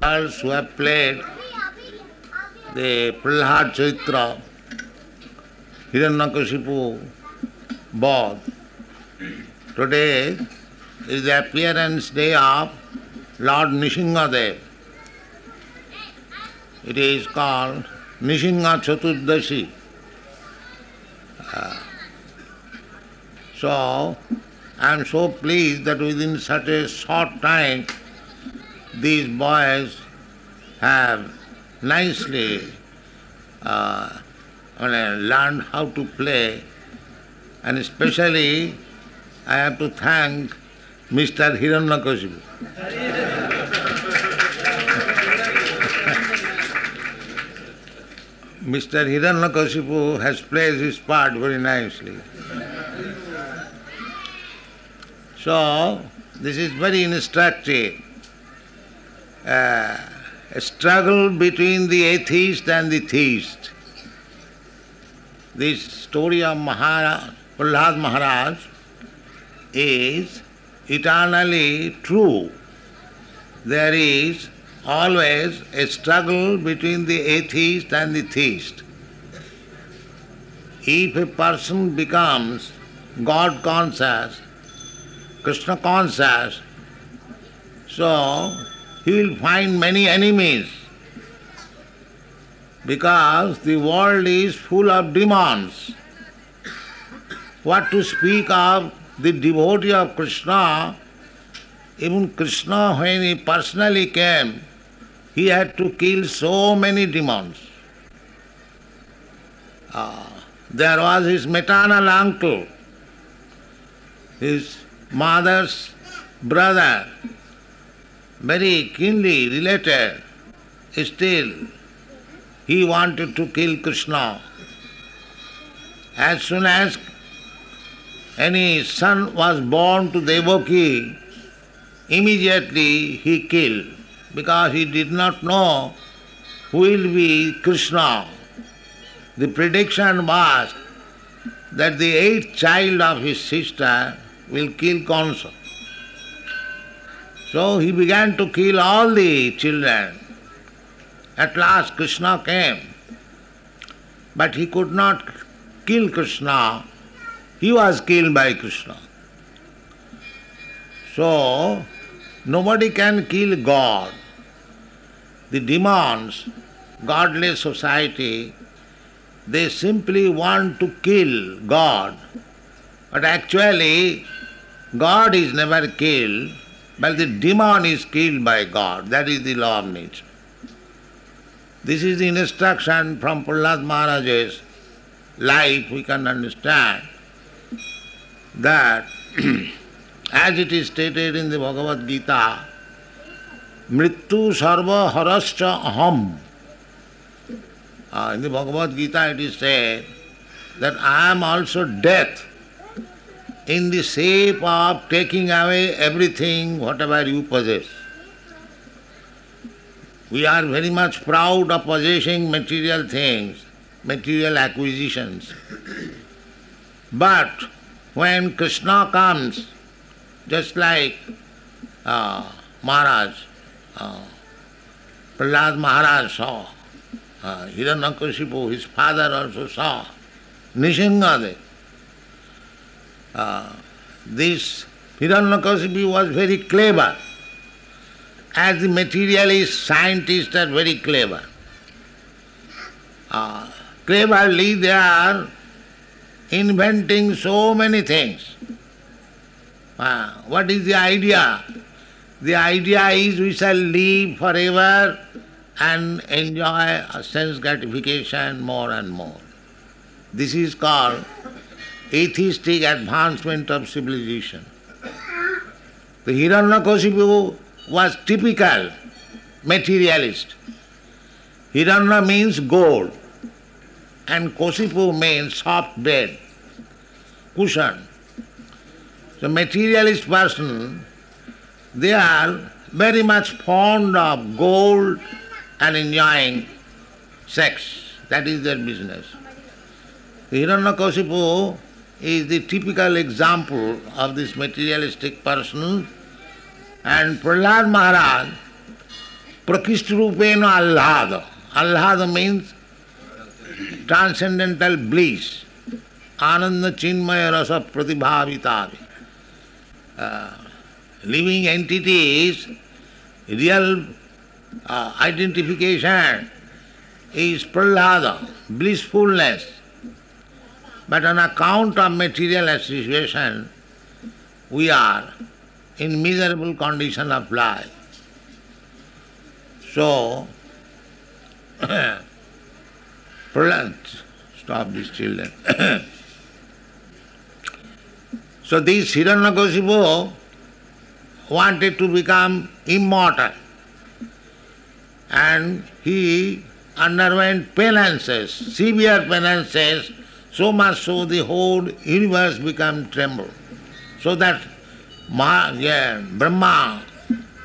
girls who have played the Prahlad Chaitra, Hiranyakashipu, both. Today is the appearance day of Lord Nrsimhadev. It is called Nrsimha Chaturdashi. Uh, so, I am so pleased that within such a short time these boys have nicely uh, learned how to play and especially I have to thank Mr. Hiranyakashipu. Mr. Hiranyakashipu has played his part very nicely. So, this is very instructive. Uh, a struggle between the atheist and the theist. This story of Maharaj, Prahlad Maharaj is eternally true. There is always a struggle between the atheist and the theist. If a person becomes God conscious, Krishna conscious, so he will find many enemies because the world is full of demons. What to speak of the devotee of Krishna, even Krishna, when he personally came, he had to kill so many demons. Uh, there was his maternal uncle, his mother's brother, very keenly related. Still, he wanted to kill Krishna. As soon as any son was born to Devaki, immediately he killed because he did not know who will be Krishna. The prediction was that the eighth child of his sister will kill Kansa. So he began to kill all the children. At last Krishna came, but he could not kill Krishna. He was killed by Krishna. So, nobody can kill God. The demons, godless society, they simply want to kill God. But actually, God is never killed, but the demon is killed by God. That is the law of nature. This is the instruction from Prahlad Maharaj's life. We can understand that as it is stated in the Bhagavad Gita, Mrityu sarva harascha aham. Uh, in the Bhagavad Gita it is said that I am also death in the shape of taking away everything, whatever you possess. We are very much proud of possessing material things, material acquisitions. But when Krishna comes, just like uh, Maharaj, uh, Prahlad Maharaj saw, uh, Hiranyakashipu, his father also saw, Nrsimhadev. Uh, this Hiranyakashipu was very clever as the materialist scientists are very clever. Uh, cleverly they are inventing so many things. Uh, what is the idea? The idea is we shall live forever and enjoy sense gratification more and more. This is called atheistic advancement of civilization. The Hiranyakashipu was typical materialist. Hiranya means gold and Kosipu means soft bed, cushion. The materialist person, they are very much fond of gold and enjoying sex. That is their business. The Hiranyakashipu is the typical example of this materialistic person and Prahlad Maharaj Prakrishtarupena Allada. Allada means transcendental bliss. Ananda Chinmaya Rasa Pratibhavitavi. Uh, living entities, real uh, identification is prahlada, blissfulness. But on account of material association, we are in miserable condition of life. So, Prahlad, stop these children. so this Hiranyakasipu wanted to become immortal and he underwent penances, severe penances, so much so the whole universe become tremble. So that Ma, yeah, Brahma,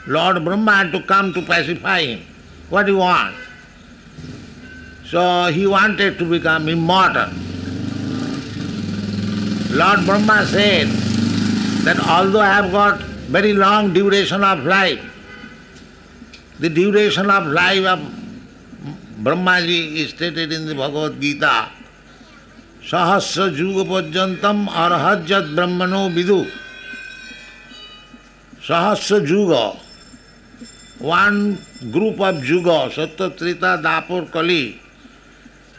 Lord Brahma had to come to pacify him. What do you want? So he wanted to become immortal. Lord Brahma said that although I have got very long duration of life, the duration of life of Brahmaji is stated in the Bhagavad Gita. सहस्र युग पर्यतम अर्हत ब्रह्मणो विदु सहस्र युग one group of जुग Satya Treta Dwapar Kali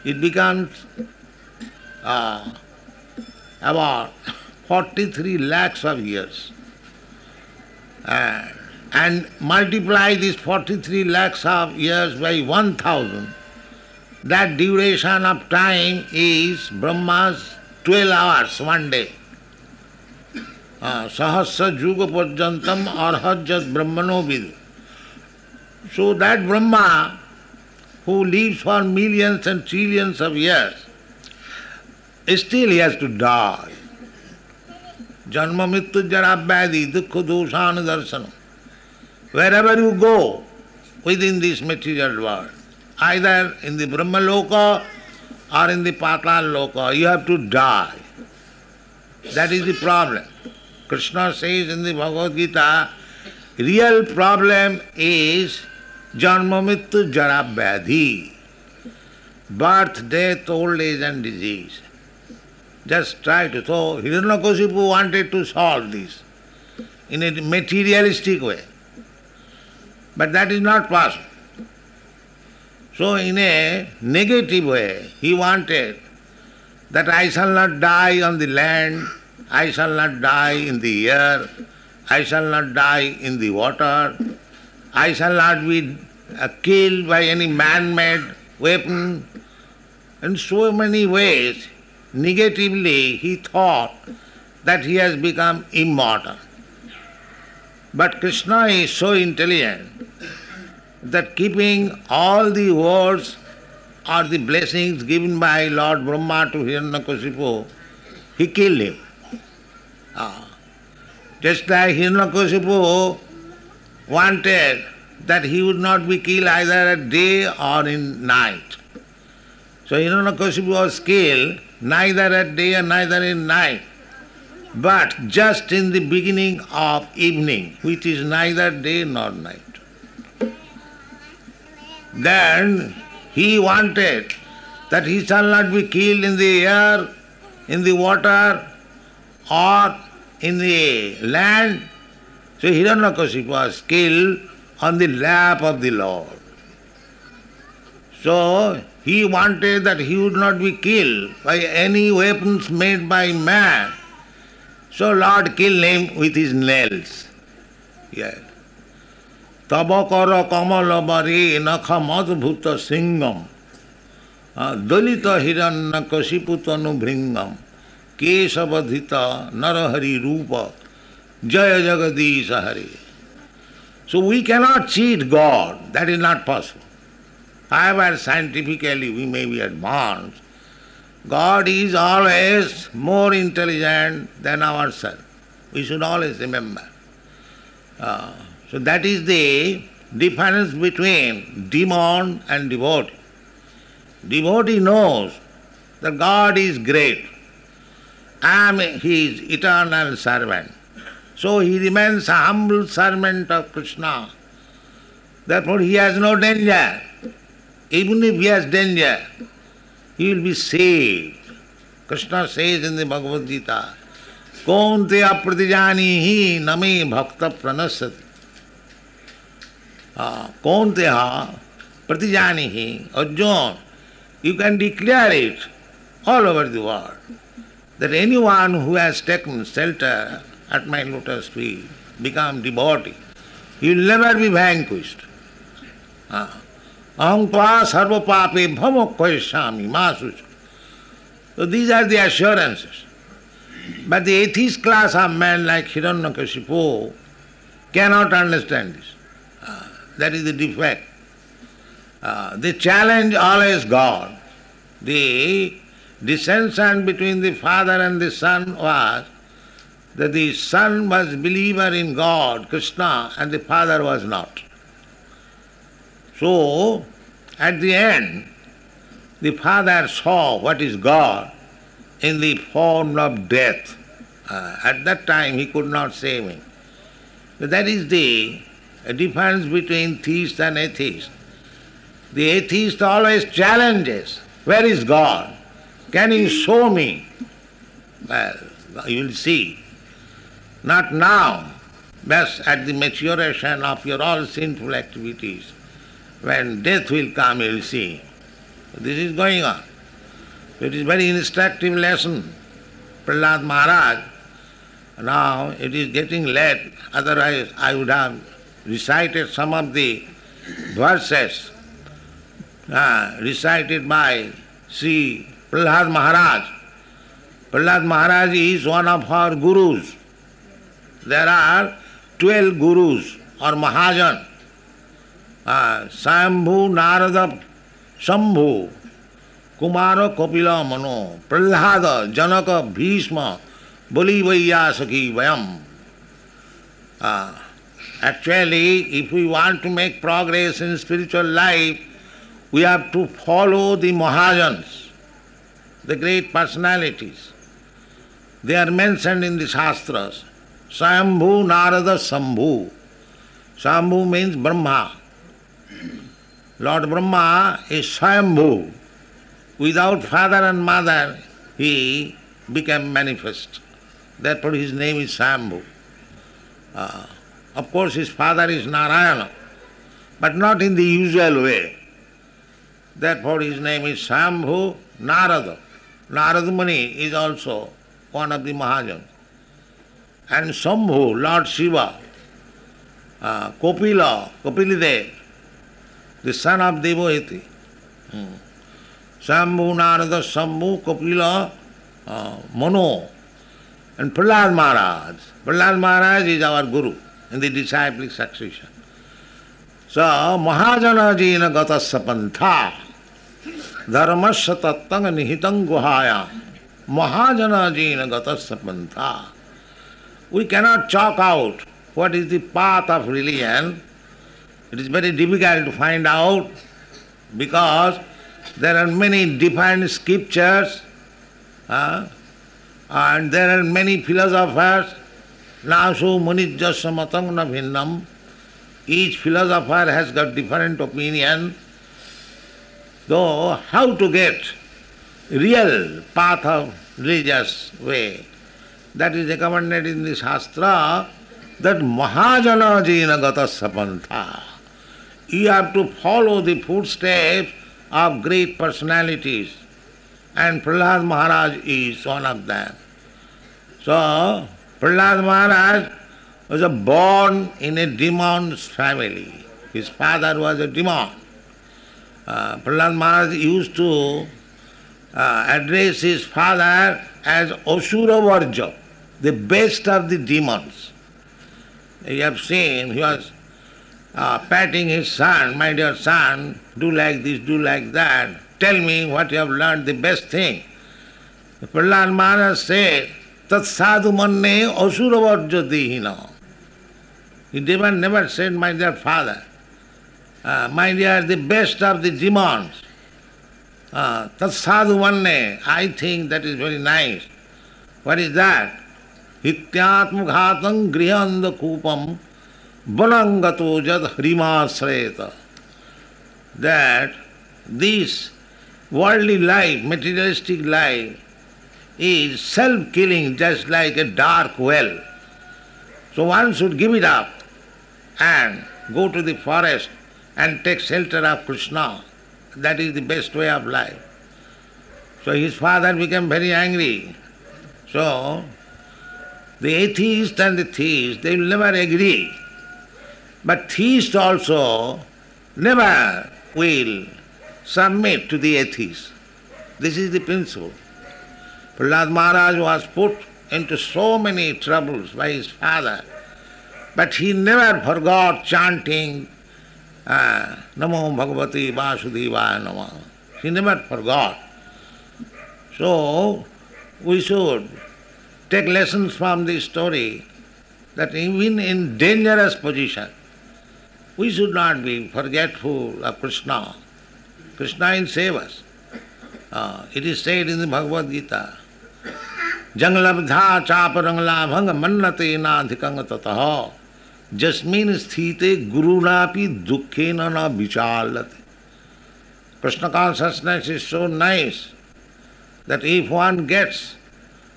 it become about forty three lakhs of years and multiply this forty three lakhs of years by one thousand that duration of time is Brahma's 12 hours one day. Ah, Sahasra Juga Pajantam Arhajat Brahmano Vidu. So that Brahma, who lives for millions and trillions of years, still he has to die. Janma Mittu Jara Vyadi Dukha Doshana Darsana. Wherever you go within this material world, either in the Brahma Loka or in the Patal Loka, you have to die. That is the problem. Krishna says in the Bhagavad Gita, real problem is janma mittu jara birth, death, old age and disease. Just try to. So Hiranyakasipu wanted to solve this in a materialistic way. But that is not possible. So, in a negative way, he wanted that I shall not die on the land, I shall not die in the air, I shall not die in the water, I shall not be uh, killed by any man made weapon. In so many ways, negatively, he thought that he has become immortal. But Krishna is so intelligent that keeping all the words or the blessings given by Lord Brahma to Hiranyakasipu, he killed him. Ah. Just like Hiranyakasipu wanted that he would not be killed either at day or in night. So Hiranyakasipu was killed neither at day and neither in night, but just in the beginning of evening, which is neither day nor night. Then he wanted that he shall not be killed in the air, in the water, or in the land. So Hiranyakasipu was killed on the lap of the Lord. So he wanted that he would not be killed by any weapons made by man. So Lord killed him with his nails. Yes. तब कर कमल बरी नख मजभूत सिंगम। दलित हिरण्य कशिपुतनुभृंगम केशवधित नरहरि रूप। जय जगदीश हरे। So we cannot cheat God that is not possible I were scientifically we may be advance God is always more intelligent than our self we should always remember Uh... so that is the difference between demon and devotee. Devotee knows that God is great. I am his eternal servant. So he remains a humble servant of Krishna. Therefore he has no danger. Even if he has danger, he will be saved. Krishna says in the Bhagavad Gita, Konte apratijani hi name bhakta pranasati. हाँ कौन थे हा? प्रतिजानी ही और जो you can declare it all over world that any one who's taken shelter at my lotus we become the body you never be भैंक अहम क्वा सर्व पापे भमो क्वेश्वामी मा सुच तो these are the assurance but the atheist class of man like Hiranyakashipu cannot understand this That is the defect. Uh, they challenge always God. The dissension between the father and the son was that the son was believer in God, Krishna, and the father was not. So, at the end, the father saw what is God in the form of death. Uh, at that time, he could not save him. But that is the difference between theist and atheist. The atheist always challenges, Where is God? Can you show me? Well, you will see. Not now, but at the maturation of your all sinful activities. When death will come, you will see. This is going on. It is very instructive lesson. Prahlad Maharaj, now it is getting late, otherwise I would have recited some of the verses uh, recited by Sri Prahlad Maharaj. Prahlad Maharaj is one of our gurus. There are twelve gurus or Mahajan. Uh, Sambhu, Narada, Shambhu, Kumara, Mano, Prahlada, Janaka, Bhishma, Bali, Vaiyasaki, Vayam. Uh, actually, if we want to make progress in spiritual life, we have to follow the Mahajans the great personalities. They are mentioned in the Shastras. Swayambhu Narada Sambhu. Sambhu means Brahma. Lord Brahma is Swayambhu. Without father and mother, he became manifest. Therefore his name is Swayambhu. Uh, of course his father is Narayana, but not in the usual way. Therefore his name is Swayambhu Narada. Narada Muni is also one of the Mahajans. And Sambhu, Lord Shiva, uh, Kopila, Kopilidev, the son of Devahuti. Hmm. Sambhu, Narada, Sambhu, Kopila, uh, Mano, and Prahlad Maharaj. Prahlad Maharaj is our guru in the disciplic succession. So, Mahajana Jina pantha dharmasya tattanga nihitang guhaya Mahajana Jina pantha We cannot chalk out what is the path of religion. It is very difficult to find out because there are many different scriptures uh, and there are many philosophers Nasu munijjasya matang na. Each philosopher has got different opinion. Though how to get real path of religious way, that is recommended in the Shastra that Mahajana Jina Gata Sapantha. You have to follow the footsteps of great personalities, and Prahlad Maharaj is one of them. So, Prahlad Maharaj was born in a demon's family. His father was a demon. Uh, Prahlad Maharaj used to uh, address his father as Asura Varja, the best of the demons. You have seen, he was uh, patting his son, my dear son, do like this, do like that, tell me what you have learned, the best thing. Prahlad Maharaj said, तत्साधु मन ने असुर वर्ज दिहीन देवर never send my dear father my dear the best of the demons तत्साधु मन ने I think that is very nice what is that हित्यात्मघातं गृह अंधकूपम बनंगतो जद हरिमाश्रेत that this worldly life materialistic life is self-killing just like a dark well. So one should give it up and go to the forest and take shelter of Krishna. That is the best way of life. So his father became very angry. So the atheist and the theist, they will never agree. But theist also never will submit to the atheist. This is the principle. Prahlad Maharaj was put into so many troubles by his father, but he never forgot chanting uh, Namo Bhagavati Vasudevaya Nama. He never forgot. So, we should take lessons from this story that even in dangerous position, we should not be forgetful of Krishna. Krishna will save us. Uh, it is said in the Bhagavad Gita, जंगलब्धा चाप रंगला भंग मन्नते नाधिकंग ततः। जस्मिन स्थिते गुरुनापी दुखे न न विचाल Krishna consciousness is so nice that if one gets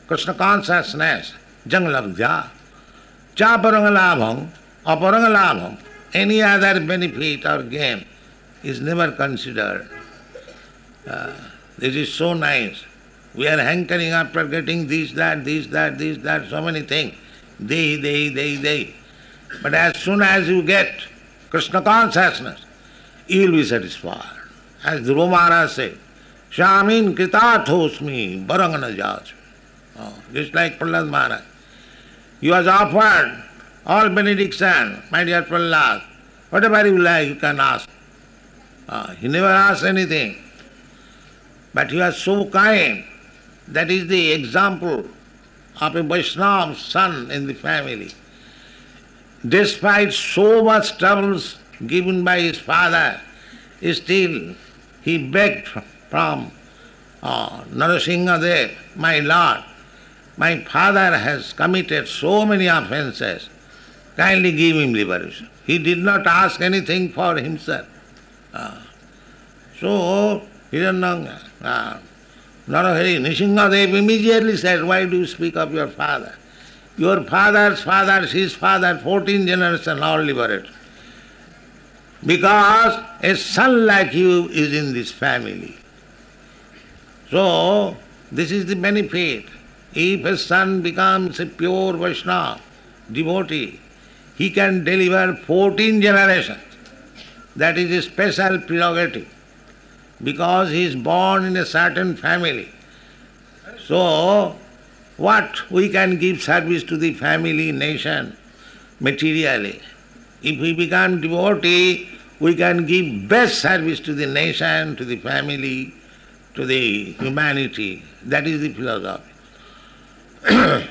Krishna consciousness जंगलब्धा चाप रंगला भंग, अपरंगला भंग एनी अदर बेनिफिट और gain is never considered this is so nice We are hankering after getting this, that, this, that, this, that, so many things. They, they, they, they. But as soon as you get Krishna consciousness, you will be satisfied. As Dhruva Maharaj said, Shamin kritathosmi barangana jaj. Oh, just like Prahlad Maharaj. He was offered all benediction, my dear Prahlad. Whatever you like, you can ask. Uh, he never asked anything. But he was so kind. That is the example of a Vaishnava son in the family. Despite so much troubles given by his father, still he begged from uh, Narasimha my lord, my father has committed so many offences, kindly give him liberation. He did not ask anything for himself. Uh, so, Hiranyanga, uh, Narahari, Nrsimhadev immediately said, Why do you speak of your father? Your father's father, his father, 14 generations all liberated. Because a son like you is in this family. So, this is the benefit. If a son becomes a pure Vaishnava, devotee, he can deliver 14 generations. That is a special prerogative because he is born in a certain family. So, what we can give service to the family, nation, materially. If we become devotee, we can give best service to the nation, to the family, to the humanity. That is the philosophy.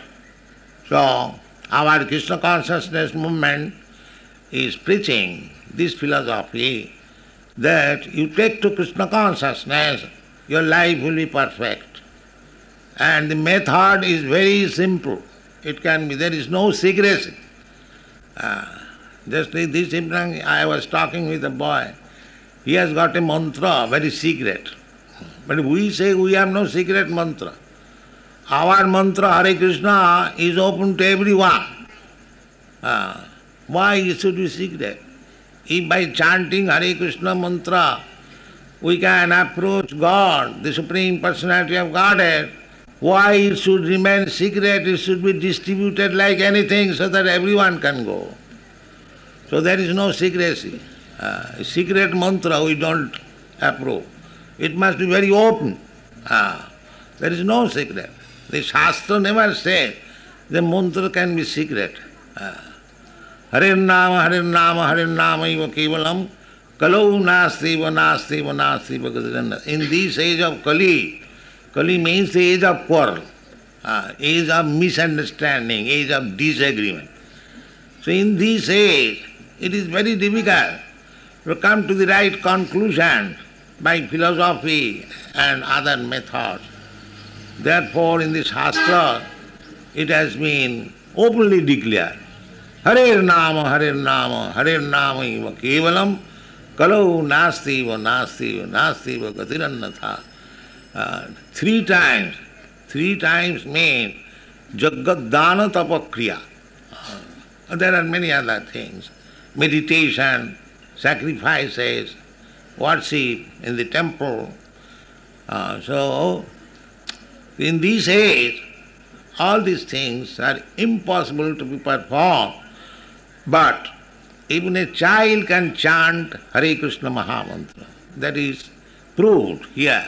so, our Krishna consciousness movement is preaching this philosophy that you take to Krishna consciousness, your life will be perfect. And the method is very simple. It can be, there is no secrecy. Uh, just this evening I was talking with a boy. He has got a mantra, very secret. But we say we have no secret mantra. Our mantra, Hare Krishna, is open to everyone. Uh, why it should be secret? If by chanting Hare Krishna mantra we can approach God, the Supreme Personality of Godhead, why it should remain secret? It should be distributed like anything so that everyone can go. So there is no secrecy. Uh, secret mantra we don't approve. It must be very open. Uh, there is no secret. The Shastra never said the mantra can be secret. Uh, हरिर्नाम हरिर्नाम हरिर्नाम केवलम कलौ नास्तिव नास्तिव नास्तिव In this age of Kali, Kali means the age of quarrel, uh, age of misunderstanding, age of disagreement. So in this age, it is very difficult to come to the right conclusion by philosophy and other methods. Therefore, in this Shastra, it has been openly declared Kalau nasti va nasti va nasti va gatirannatha. Uh, three times, three times means Jagadana Tapakriya. Uh, there are many other things. Meditation, sacrifices, worship in the temple. Uh, so, in this age, all these things are impossible to be performed. But even a child can chant Hare Krishna Mahamantra. That is proved here.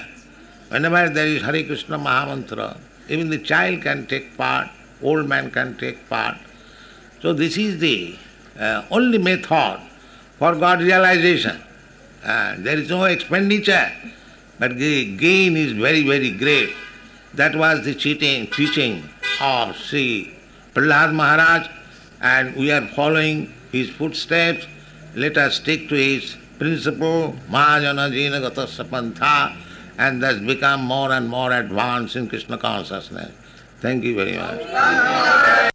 Whenever there is Hare Krishna Mahamantra, even the child can take part, old man can take part. So this is the uh, only method for God realization. Uh, there is no expenditure, but the gain is very, very great. That was the teaching, teaching of Sri Prahlad Maharaj, and we are following his footsteps. Let us stick to his principle, Mahajana Jina Gatasya and thus become more and more advanced in Krishna consciousness. Thank you very much.